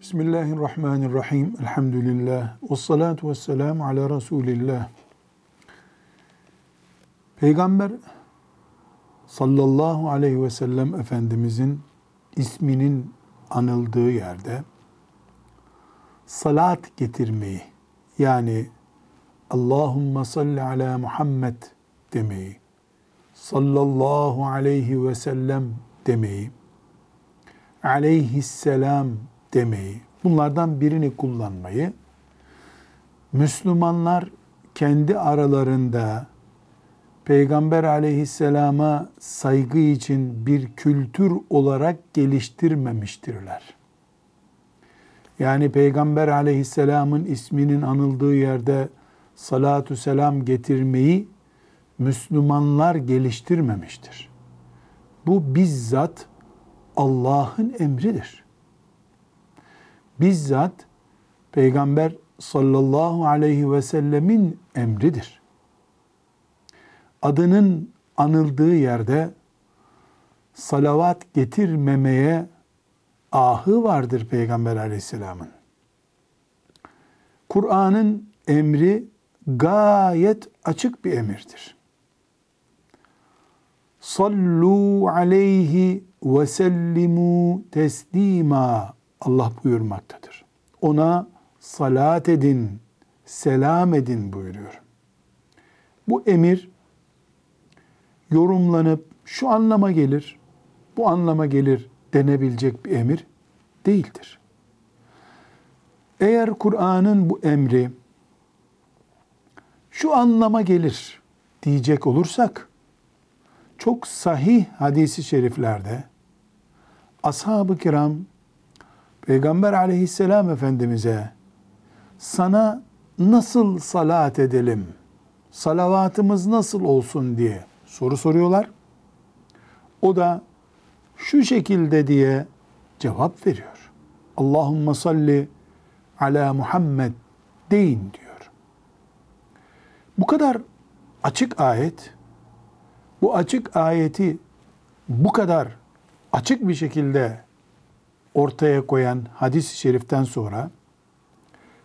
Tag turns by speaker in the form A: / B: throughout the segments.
A: Bismillahirrahmanirrahim. Elhamdülillah. Ve salatu ve selamu ala Resulillah. Peygamber sallallahu aleyhi ve sellem Efendimizin isminin anıldığı yerde salat getirmeyi yani Allahümme salli ala Muhammed demeyi, sallallahu aleyhi ve sellem demeyi, aleyhisselam demeyi, bunlardan birini kullanmayı Müslümanlar kendi aralarında Peygamber aleyhisselama saygı için bir kültür olarak geliştirmemiştirler. Yani Peygamber aleyhisselamın isminin anıldığı yerde salatu selam getirmeyi Müslümanlar geliştirmemiştir. Bu bizzat Allah'ın emridir. Bizzat Peygamber sallallahu aleyhi ve sellemin emridir. Adının anıldığı yerde salavat getirmemeye ahı vardır Peygamber aleyhisselamın. Kur'an'ın emri gayet açık bir emirdir. Sallu aleyhi ve sellimu teslima Allah buyurmaktadır. Ona salat edin, selam edin buyuruyor. Bu emir yorumlanıp şu anlama gelir, bu anlama gelir denebilecek bir emir değildir. Eğer Kur'an'ın bu emri şu anlama gelir diyecek olursak çok sahih hadisi şeriflerde ashab-ı kiram Peygamber aleyhisselam efendimize sana nasıl salat edelim, salavatımız nasıl olsun diye soru soruyorlar. O da şu şekilde diye cevap veriyor. Allahümme salli ala Muhammed deyin diyor. Bu kadar açık ayet, bu açık ayeti bu kadar açık bir şekilde ortaya koyan hadis-i şeriften sonra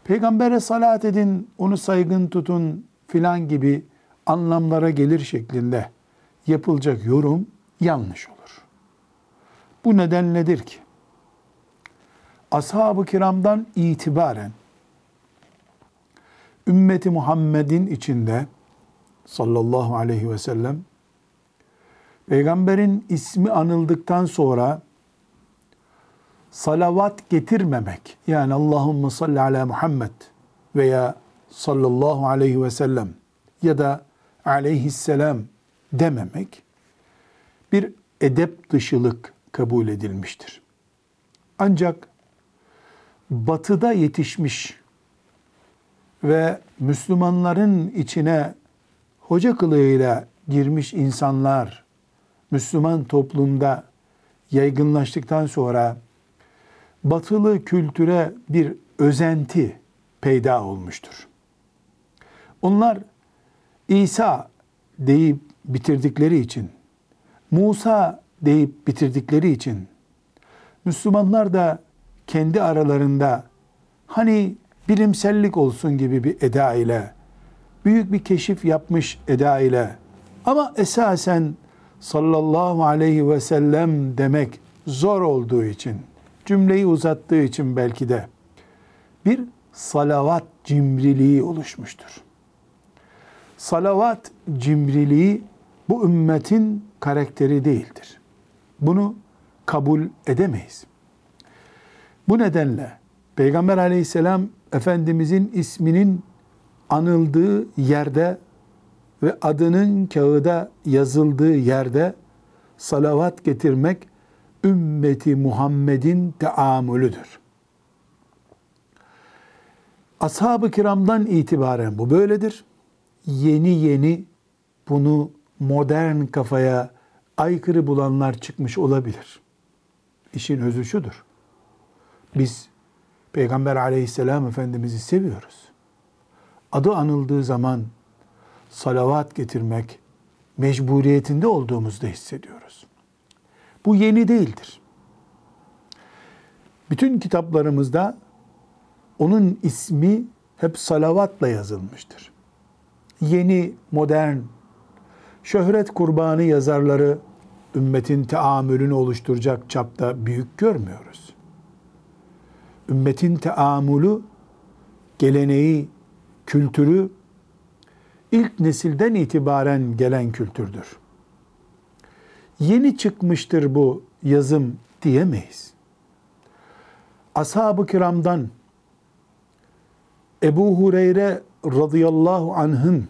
A: peygambere salat edin, onu saygın tutun filan gibi anlamlara gelir şeklinde yapılacak yorum yanlış olur. Bu neden nedir ki? Ashab-ı kiramdan itibaren ümmeti Muhammed'in içinde sallallahu aleyhi ve sellem peygamberin ismi anıldıktan sonra salavat getirmemek yani Allahümme salli ala Muhammed veya sallallahu aleyhi ve sellem ya da aleyhisselam dememek bir edep dışılık kabul edilmiştir. Ancak batıda yetişmiş ve Müslümanların içine hoca kılığıyla girmiş insanlar Müslüman toplumda yaygınlaştıktan sonra batılı kültüre bir özenti peyda olmuştur. Onlar İsa deyip bitirdikleri için, Musa deyip bitirdikleri için Müslümanlar da kendi aralarında hani bilimsellik olsun gibi bir eda ile büyük bir keşif yapmış eda ile ama esasen sallallahu aleyhi ve sellem demek zor olduğu için cümleyi uzattığı için belki de bir salavat cimriliği oluşmuştur. Salavat cimriliği bu ümmetin karakteri değildir. Bunu kabul edemeyiz. Bu nedenle Peygamber aleyhisselam Efendimizin isminin anıldığı yerde ve adının kağıda yazıldığı yerde salavat getirmek ümmeti Muhammed'in teamülüdür. Ashab-ı kiramdan itibaren bu böyledir. Yeni yeni bunu modern kafaya aykırı bulanlar çıkmış olabilir. İşin özü şudur. Biz Peygamber aleyhisselam Efendimiz'i seviyoruz. Adı anıldığı zaman salavat getirmek mecburiyetinde olduğumuzda hissediyoruz. Bu yeni değildir. Bütün kitaplarımızda onun ismi hep salavatla yazılmıştır. Yeni, modern, şöhret kurbanı yazarları ümmetin teamülünü oluşturacak çapta büyük görmüyoruz. Ümmetin teamülü, geleneği, kültürü ilk nesilden itibaren gelen kültürdür. Yeni çıkmıştır bu yazım diyemeyiz. Ashab-ı kiramdan Ebu Hureyre radıyallahu anh'ın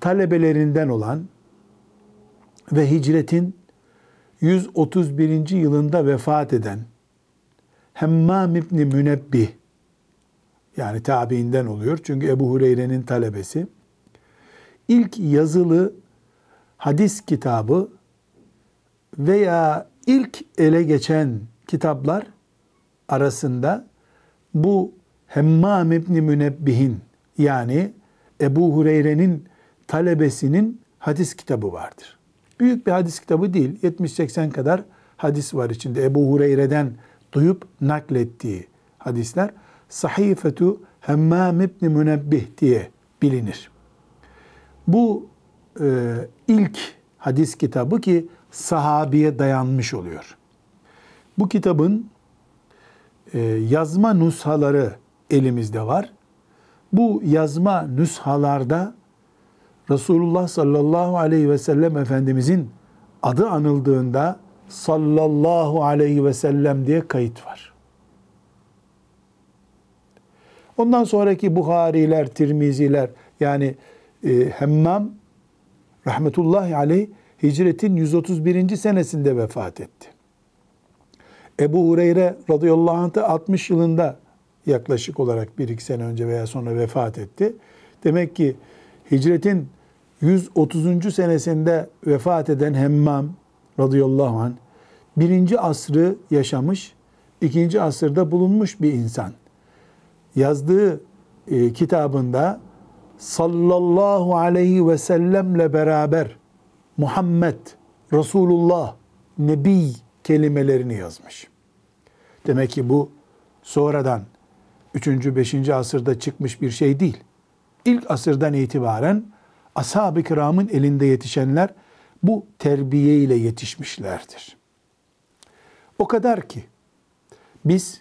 A: talebelerinden olan ve hicretin 131. yılında vefat eden Hemmam İbni Münebbih yani tabiinden oluyor. Çünkü Ebu Hureyre'nin talebesi. ilk yazılı hadis kitabı veya ilk ele geçen kitaplar arasında bu Hemmam İbni Münebbih'in yani Ebu Hureyre'nin talebesinin hadis kitabı vardır. Büyük bir hadis kitabı değil. 70-80 kadar hadis var içinde. Ebu Hureyre'den duyup naklettiği hadisler. Sahifetu Hemmam İbni Münebbih diye bilinir. Bu e, ilk hadis kitabı ki sahabiye dayanmış oluyor. Bu kitabın e, yazma nushaları elimizde var. Bu yazma nüshalarda Resulullah sallallahu aleyhi ve sellem Efendimizin adı anıldığında sallallahu aleyhi ve sellem diye kayıt var. Ondan sonraki Buhariler, Tirmiziler yani e, Hemmam rahmetullahi aleyh hicretin 131. senesinde vefat etti. Ebu Hureyre radıyallahu anh da 60 yılında yaklaşık olarak bir iki sene önce veya sonra vefat etti. Demek ki hicretin 130. senesinde vefat eden Hemmam radıyallahu anh birinci asrı yaşamış, ikinci asırda bulunmuş bir insan. Yazdığı e, kitabında sallallahu aleyhi ve sellemle beraber Muhammed, Resulullah, Nebi kelimelerini yazmış. Demek ki bu sonradan 3. 5. asırda çıkmış bir şey değil. İlk asırdan itibaren ashab-ı kiramın elinde yetişenler bu terbiye ile yetişmişlerdir. O kadar ki biz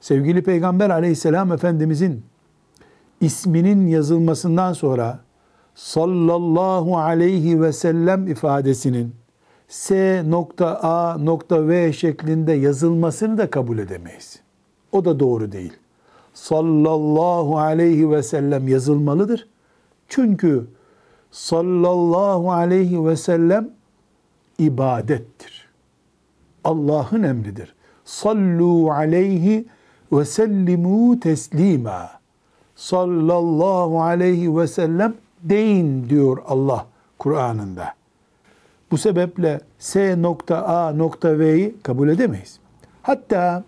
A: sevgili Peygamber aleyhisselam Efendimizin isminin yazılmasından sonra sallallahu aleyhi ve sellem ifadesinin S nokta A nokta V şeklinde yazılmasını da kabul edemeyiz. O da doğru değil. Sallallahu aleyhi ve sellem yazılmalıdır. Çünkü sallallahu aleyhi ve sellem ibadettir. Allah'ın emridir. Sallu aleyhi ve sellimu teslima. Sallallahu aleyhi ve sellem deyin diyor Allah Kur'an'ında. Bu sebeple S nokta A nokta V'yi kabul edemeyiz. Hatta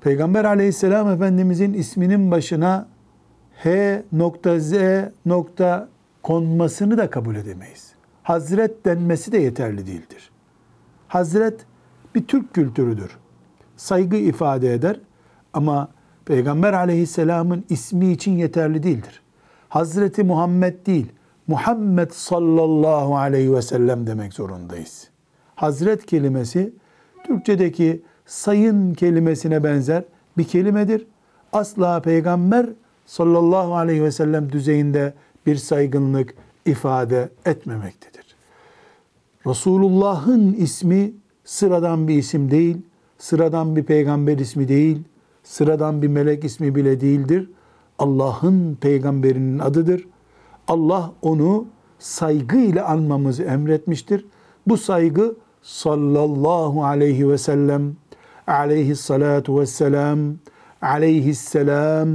A: Peygamber aleyhisselam efendimizin isminin başına H nokta Z nokta konmasını da kabul edemeyiz. Hazret denmesi de yeterli değildir. Hazret bir Türk kültürüdür. Saygı ifade eder ama Peygamber aleyhisselamın ismi için yeterli değildir. Hazreti Muhammed değil, Muhammed sallallahu aleyhi ve sellem demek zorundayız. Hazret kelimesi Türkçedeki sayın kelimesine benzer bir kelimedir. Asla peygamber sallallahu aleyhi ve sellem düzeyinde bir saygınlık ifade etmemektedir. Resulullah'ın ismi sıradan bir isim değil, sıradan bir peygamber ismi değil, sıradan bir melek ismi bile değildir. Allah'ın peygamberinin adıdır. Allah onu saygı ile anmamızı emretmiştir. Bu saygı sallallahu aleyhi ve sellem aleyhissalatu vesselam aleyhisselam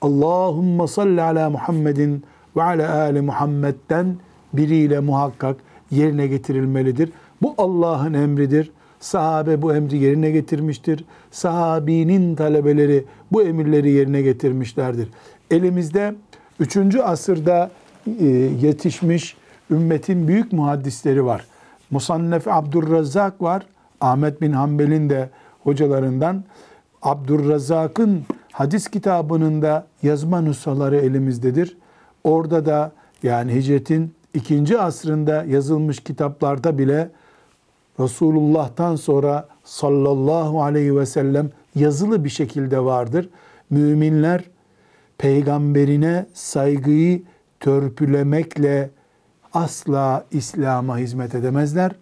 A: Allahümme salli ala Muhammedin ve ala ali Muhammed'den biriyle muhakkak yerine getirilmelidir. Bu Allah'ın emridir. Sahabe bu emri yerine getirmiştir. Sahabinin talebeleri bu emirleri yerine getirmişlerdir. Elimizde 3. asırda e, yetişmiş ümmetin büyük muhaddisleri var. Musannef Abdurrazzak var. Ahmet bin Hanbel'in de hocalarından Abdurrazak'ın hadis kitabının da yazma nüshaları elimizdedir. Orada da yani hicretin ikinci asrında yazılmış kitaplarda bile Resulullah'tan sonra sallallahu aleyhi ve sellem yazılı bir şekilde vardır. Müminler peygamberine saygıyı törpülemekle asla İslam'a hizmet edemezler.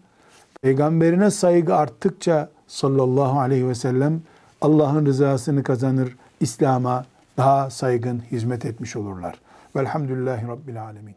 A: Peygamberine saygı arttıkça sallallahu aleyhi ve sellem Allah'ın rızasını kazanır, İslam'a daha saygın hizmet etmiş olurlar. Velhamdülillahi Rabbil Alemin.